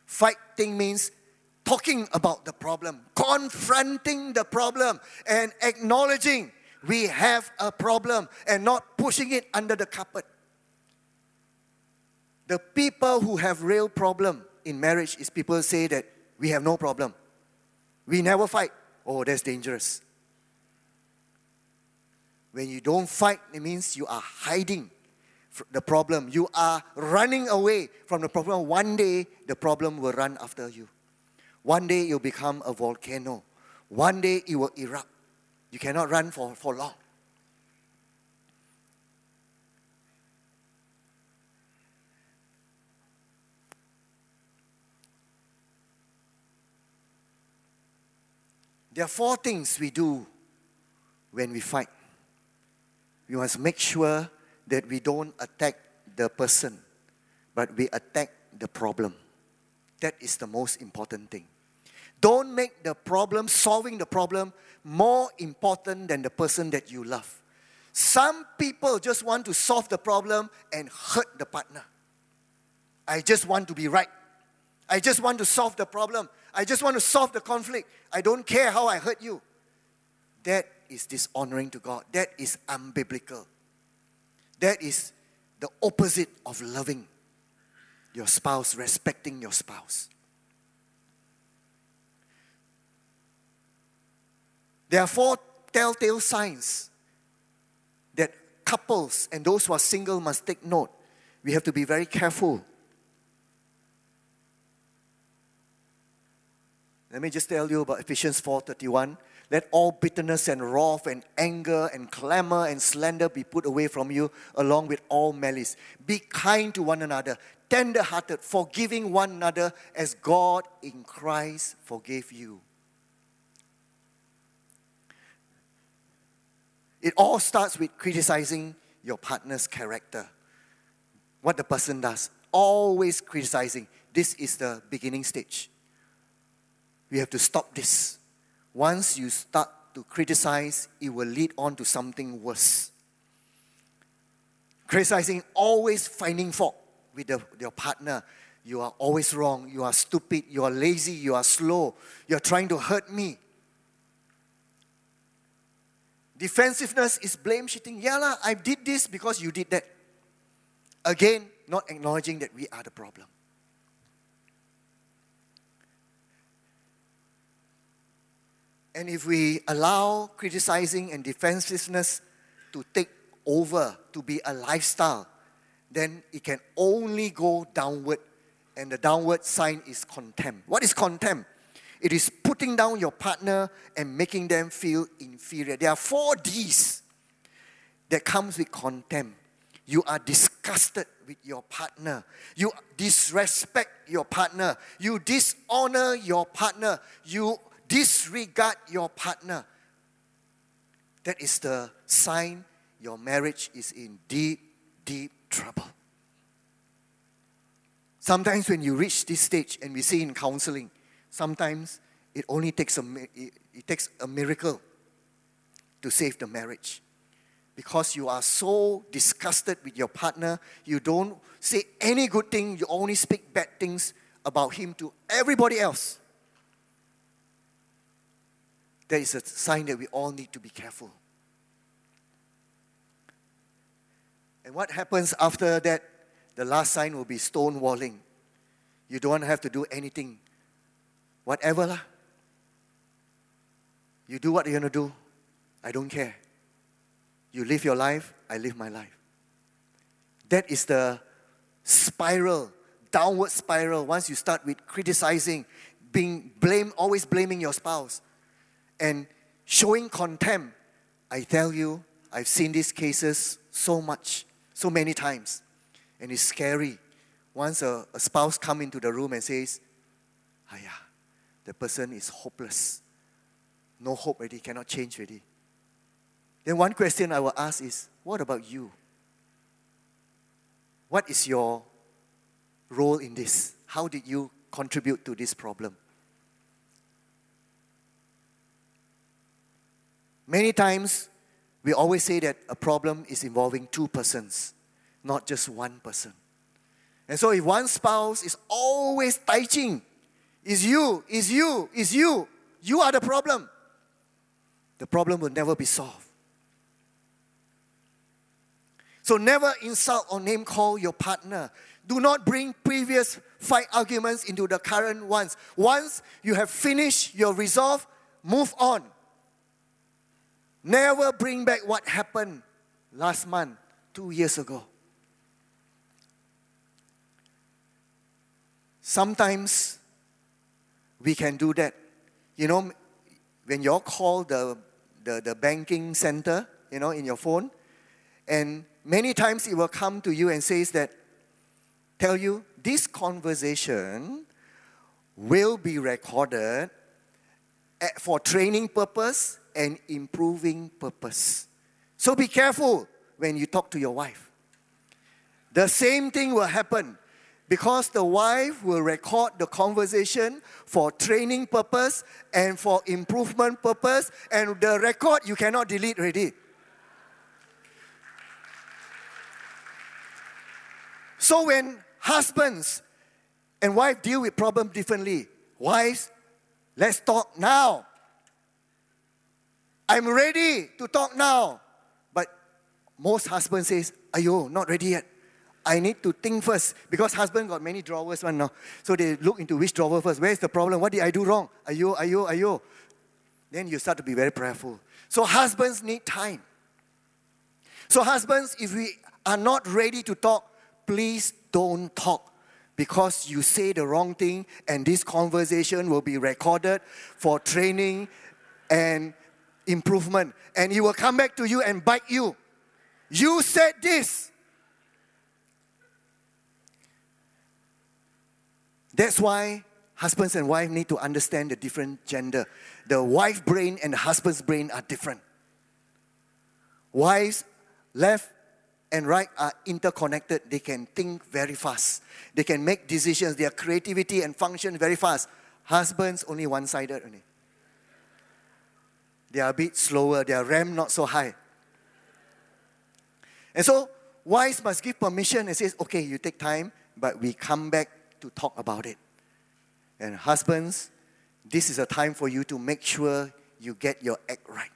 Fighting means talking about the problem, confronting the problem, and acknowledging we have a problem and not pushing it under the carpet. The people who have real problem in marriage is people say that we have no problem. We never fight. Oh, that's dangerous. When you don't fight, it means you are hiding the problem. You are running away from the problem. One day, the problem will run after you. One day, you'll become a volcano. One day, it will erupt. You cannot run for, for long. There are four things we do when we fight. We must make sure that we don't attack the person, but we attack the problem. That is the most important thing. Don't make the problem, solving the problem, more important than the person that you love. Some people just want to solve the problem and hurt the partner. I just want to be right. I just want to solve the problem. I just want to solve the conflict. I don't care how I hurt you. That is dishonoring to God. That is unbiblical. That is the opposite of loving your spouse, respecting your spouse. There are four telltale signs that couples and those who are single must take note. We have to be very careful. Let me just tell you about Ephesians 4:31. Let all bitterness and wrath and anger and clamor and slander be put away from you, along with all malice. Be kind to one another, tender hearted, forgiving one another as God in Christ forgave you. It all starts with criticizing your partner's character. What the person does. Always criticizing. This is the beginning stage. We have to stop this. Once you start to criticize, it will lead on to something worse. Criticizing, always finding fault with the, your partner. You are always wrong. You are stupid. You are lazy. You are slow. You are trying to hurt me. Defensiveness is blame shifting. Yeah, I did this because you did that. Again, not acknowledging that we are the problem. And if we allow criticizing and defensiveness to take over, to be a lifestyle, then it can only go downward. And the downward sign is contempt. What is contempt? It is putting down your partner and making them feel inferior. There are four D's that comes with contempt. You are disgusted with your partner. You disrespect your partner. You dishonor your partner. You disregard your partner. That is the sign your marriage is in deep, deep trouble. Sometimes when you reach this stage, and we see in counseling, sometimes it only takes a, it, it takes a miracle to save the marriage. Because you are so disgusted with your partner, you don't say any good thing, you only speak bad things about him to everybody else. That is a sign that we all need to be careful. And what happens after that? The last sign will be stonewalling. You don't have to do anything. Whatever lah. You do what you're going to do. I don't care. You live your life, I live my life. That is the spiral, downward spiral. Once you start with criticizing, being blame, always blaming your spouse, and showing contempt, I tell you, I've seen these cases so much, so many times, and it's scary. Once a, a spouse come into the room and says, "Aya, the person is hopeless, no hope already, cannot change already." Then one question I will ask is, what about you? What is your role in this? How did you contribute to this problem? Many times, we always say that a problem is involving two persons, not just one person. And so, if one spouse is always taiching, is you, is you, is you, you are the problem, the problem will never be solved. So, never insult or name call your partner. Do not bring previous fight arguments into the current ones. Once you have finished your resolve, move on. Never bring back what happened last month, two years ago. Sometimes we can do that. You know, when you call the, the, the banking center, you know, in your phone, and many times it will come to you and says that, tell you, this conversation will be recorded for training purpose and improving purpose. So be careful when you talk to your wife. The same thing will happen because the wife will record the conversation for training purpose and for improvement purpose and the record you cannot delete already. So when husbands and wife deal with problem differently, wives, let's talk now. I'm ready to talk now. But most husbands says, Ayo, not ready yet. I need to think first because husband got many drawers one now. So they look into which drawer first. Where's the problem? What did I do wrong? Ayo, ayo, ayo. Then you start to be very prayerful. So husbands need time. So husbands, if we are not ready to talk, please don't talk because you say the wrong thing and this conversation will be recorded for training and improvement. And he will come back to you and bite you. You said this. That's why husbands and wife need to understand the different gender. The wife brain and the husband's brain are different. Wives, left and right are interconnected. They can think very fast. They can make decisions. Their creativity and function very fast. Husbands only one-sided only. They are a bit slower, their RAM not so high. And so, wives must give permission and says, okay, you take time, but we come back to talk about it. And husbands, this is a time for you to make sure you get your act right.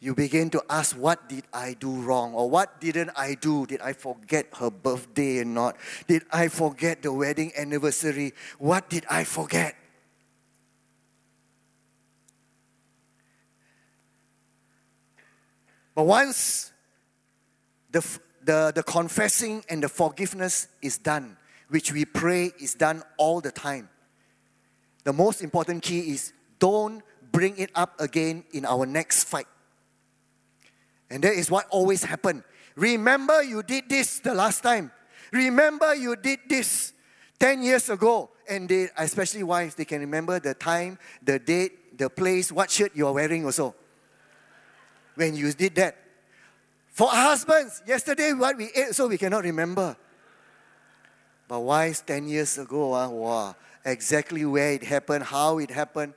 You begin to ask, What did I do wrong? Or what didn't I do? Did I forget her birthday or not? Did I forget the wedding anniversary? What did I forget? But once the, the, the confessing and the forgiveness is done, which we pray is done all the time, the most important key is don't bring it up again in our next fight. And that is what always happen. Remember you did this the last time. Remember you did this 10 years ago. And they, especially wives, they can remember the time, the date, the place, what shirt you are wearing also when you did that. For husbands, yesterday what we ate, so we cannot remember. But wives, 10 years ago, uh, wow, exactly where it happened, how it happened,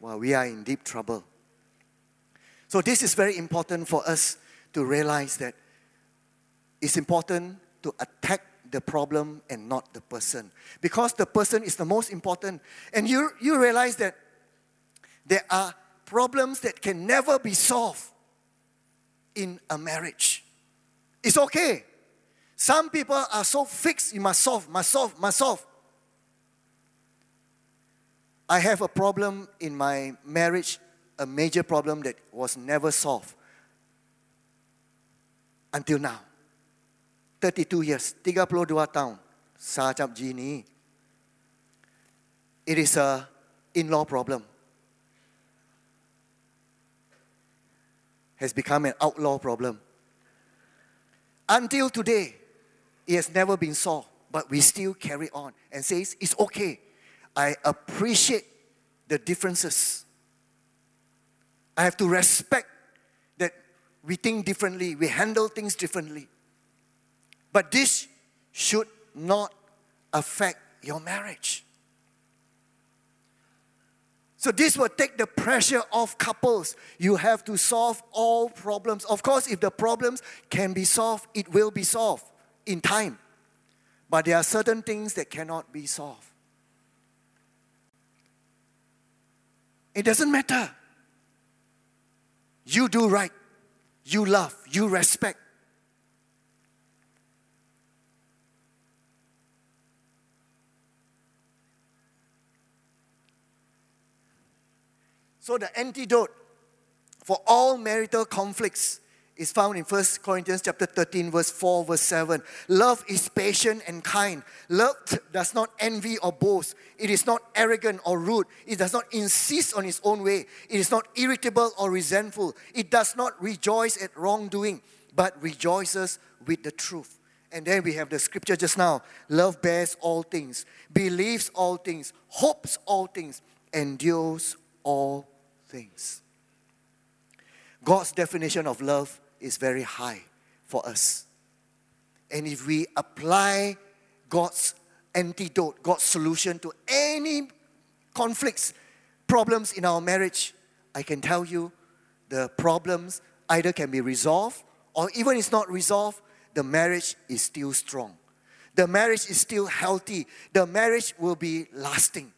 wow, we are in deep trouble. So, this is very important for us to realize that it's important to attack the problem and not the person. Because the person is the most important. And you, you realize that there are problems that can never be solved in a marriage. It's okay. Some people are so fixed, you must solve, must solve, must solve. I have a problem in my marriage, a major problem that was never solved until now. 32 years, 32 tahun, sajap jini. It is a in-law problem. Has become an outlaw problem. Until today, it has never been solved, but we still carry on and says it's okay. I appreciate the differences. I have to respect that we think differently, we handle things differently. But this should not affect your marriage. So this will take the pressure off couples. You have to solve all problems. Of course, if the problems can be solved, it will be solved in time. But there are certain things that cannot be solved. It doesn't matter. You do right. You love. You respect. So the antidote for all marital conflicts is found in 1 Corinthians chapter 13 verse 4 verse 7. Love is patient and kind. Love does not envy or boast. It is not arrogant or rude. It does not insist on its own way. It is not irritable or resentful. It does not rejoice at wrongdoing, but rejoices with the truth. And then we have the scripture just now. Love bears all things, believes all things, hopes all things, endures all things. God's definition of love is very high for us. And if we apply God's antidote, God's solution to any conflicts, problems in our marriage, I can tell you the problems either can be resolved or even it's not resolved, the marriage is still strong. The marriage is still healthy. The marriage will be lasting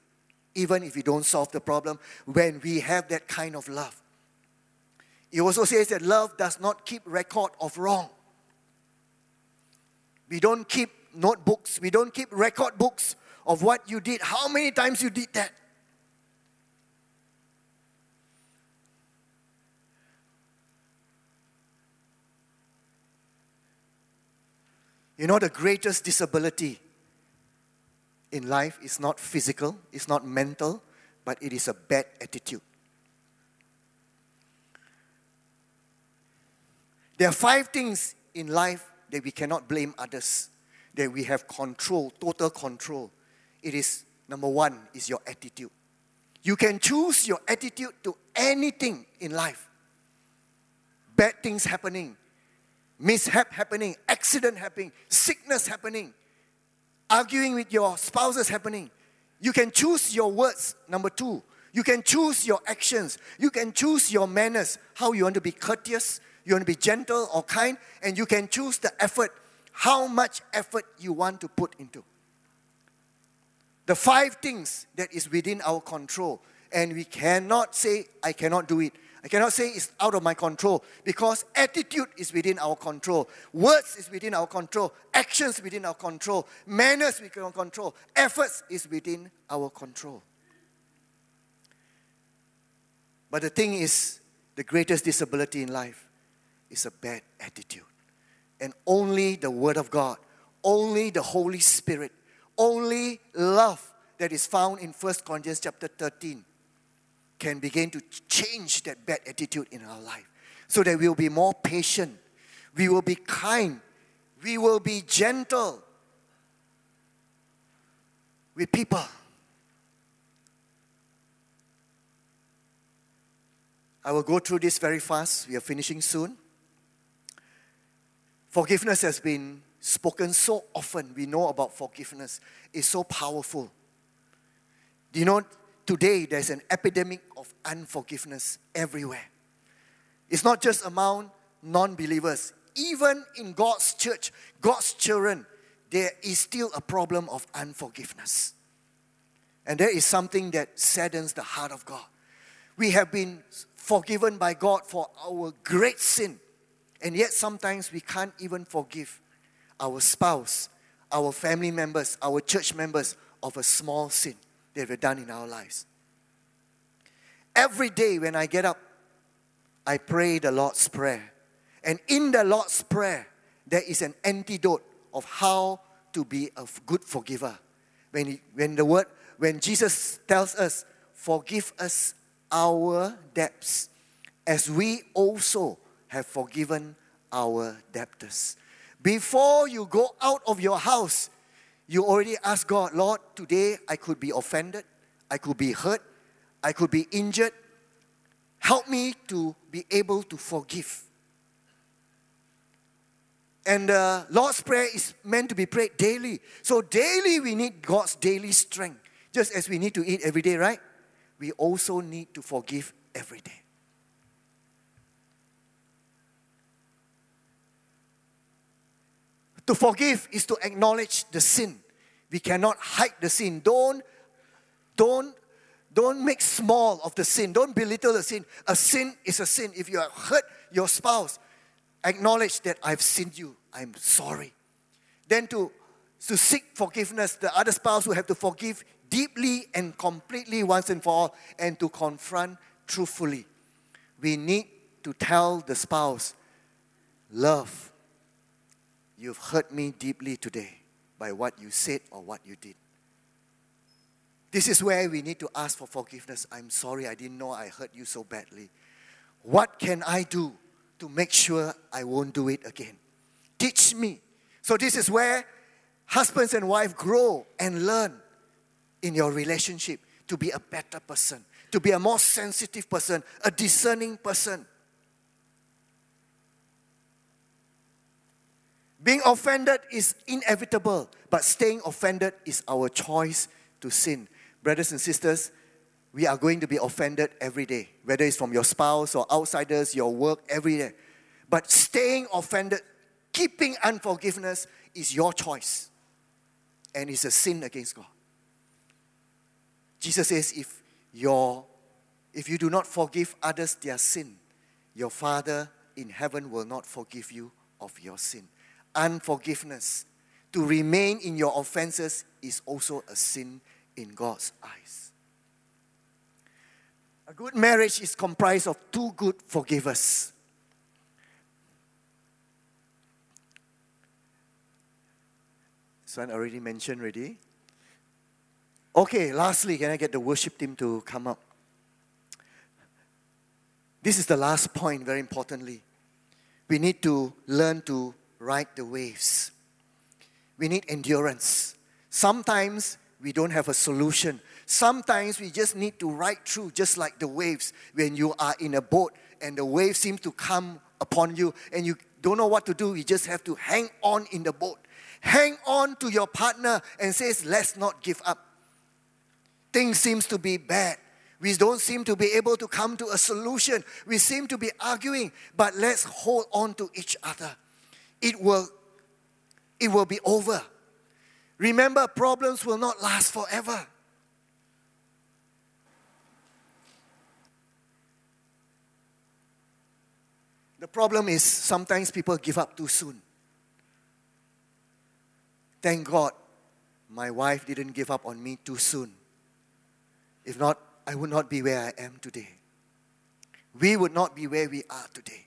even if we don't solve the problem, when we have that kind of love. It also says that love does not keep record of wrong. We don't keep notebooks, we don't keep record books of what you did, how many times you did that. You know, the greatest disability in life is not physical, it's not mental, but it is a bad attitude. There are five things in life that we cannot blame others, that we have control, total control. It is number one is your attitude. You can choose your attitude to anything in life. Bad things happening, mishap happening, accident happening, sickness happening arguing with your spouse is happening. You can choose your words, number two. You can choose your actions. You can choose your manners, how you want to be courteous, you want to be gentle or kind, and you can choose the effort, how much effort you want to put into. The five things that is within our control. And we cannot say, I cannot do it. I cannot say it's out of my control because attitude is within our control. Words is within our control. Actions within our control. Manners we can control. Efforts is within our control. But the thing is, the greatest disability in life is a bad attitude. And only the Word of God, only the Holy Spirit, only love that is found in 1 Corinthians chapter 13 can begin to change that bad attitude in our life so that we will be more patient, we will be kind, we will be gentle with people. I will go through this very fast. We are finishing soon. Forgiveness has been spoken so often. We know about forgiveness. It's so powerful. Do you know today there's an epidemic of unforgiveness everywhere. It's not just among non believers, even in God's church, God's children, there is still a problem of unforgiveness. And there is something that saddens the heart of God. We have been forgiven by God for our great sin, and yet sometimes we can't even forgive our spouse, our family members, our church members of a small sin that we've done in our lives. Every day when I get up, I pray the Lord's Prayer. And in the Lord's Prayer, there is an antidote of how to be a good forgiver. When, he, when the word, when Jesus tells us, forgive us our debts, as we also have forgiven our debtors. Before you go out of your house, you already ask God, Lord, today I could be offended, I could be hurt, I could be injured. Help me to be able to forgive. And the Lord's Prayer is meant to be prayed daily. So, daily we need God's daily strength. Just as we need to eat every day, right? We also need to forgive every day. To forgive is to acknowledge the sin. We cannot hide the sin. Don't, don't, don't make small of the sin. Don't belittle the sin. A sin is a sin. If you have hurt your spouse, acknowledge that I've sinned you. I'm sorry. Then to, to seek forgiveness, the other spouse will have to forgive deeply and completely once and for all, and to confront truthfully. We need to tell the spouse, love You've hurt me deeply today by what you said or what you did. This is where we need to ask for forgiveness. I'm sorry, I didn't know I hurt you so badly. What can I do to make sure I won't do it again? Teach me. So, this is where husbands and wife grow and learn in your relationship to be a better person, to be a more sensitive person, a discerning person. Being offended is inevitable, but staying offended is our choice to sin. Brothers and sisters, we are going to be offended every day, whether it's from your spouse or outsiders, your work, every day. But staying offended, keeping unforgiveness is your choice. And it's a sin against God. Jesus says, if, your, if you do not forgive others their sin, your Father in heaven will not forgive you of your sin unforgiveness. To remain in your offenses is also a sin in God's eyes. A good marriage is comprised of two good forgivers. This one already mentioned already. Okay, lastly, can I get the worship team to come up? This is the last point, very importantly. We need to learn to ride the waves. We need endurance. Sometimes we don't have a solution. Sometimes we just need to ride through, just like the waves when you are in a boat and the waves seem to come upon you and you don't know what to do. You just have to hang on in the boat. Hang on to your partner and says, let's not give up. Things seems to be bad. We don't seem to be able to come to a solution. We seem to be arguing, but let's hold on to each other it will, it will be over. Remember, problems will not last forever. The problem is sometimes people give up too soon. Thank God my wife didn't give up on me too soon. If not, I would not be where I am today. We would not be where we are today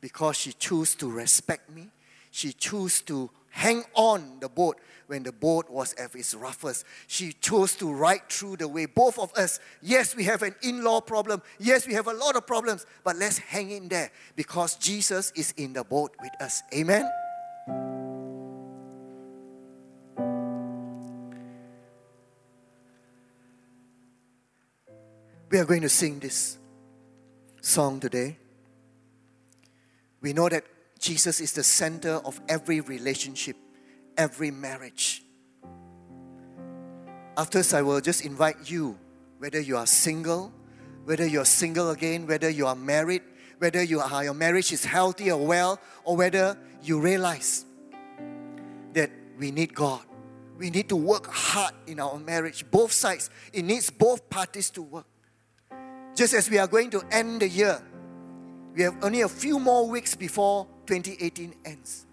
because she chose to respect me. She chose to hang on the boat when the boat was at its roughest. She chose to ride through the way. Both of us, yes, we have an in law problem. Yes, we have a lot of problems, but let's hang in there because Jesus is in the boat with us. Amen. We are going to sing this song today. We know that Jesus is the center of every relationship, every marriage. After this, I will just invite you, whether you are single, whether you are single again, whether you are married, whether you are, your marriage is healthy or well, or whether you realize that we need God. We need to work hard in our marriage, both sides. It needs both parties to work. Just as we are going to end the year, we have only a few more weeks before 2018 ends.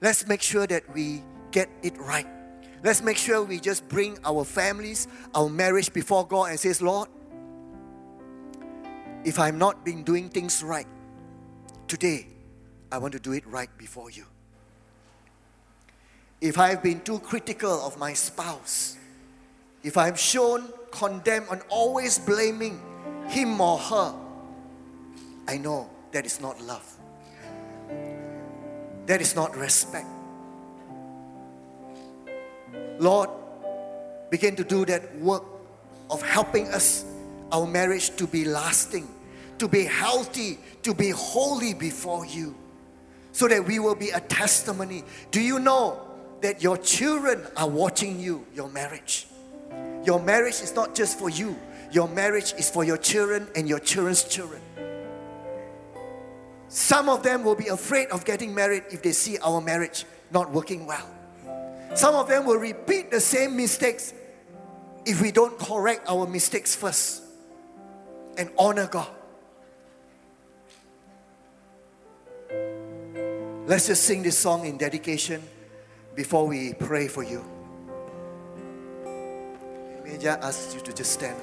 Let's make sure that we get it right. Let's make sure we just bring our families, our marriage before God and says, Lord, if I'm not been doing things right, today I want to do it right before you. If I've been too critical of my spouse, if I'm shown condemned and always blaming him or her, I know that is not love. That is not respect. Lord, begin to do that work of helping us, our marriage to be lasting, to be healthy, to be holy before you, so that we will be a testimony. Do you know that your children are watching you, your marriage? Your marriage is not just for you, your marriage is for your children and your children's children. Some of them will be afraid of getting married if they see our marriage not working well. Some of them will repeat the same mistakes if we don't correct our mistakes first and honor God. Let's just sing this song in dedication before we pray for you. May I ask you to just stand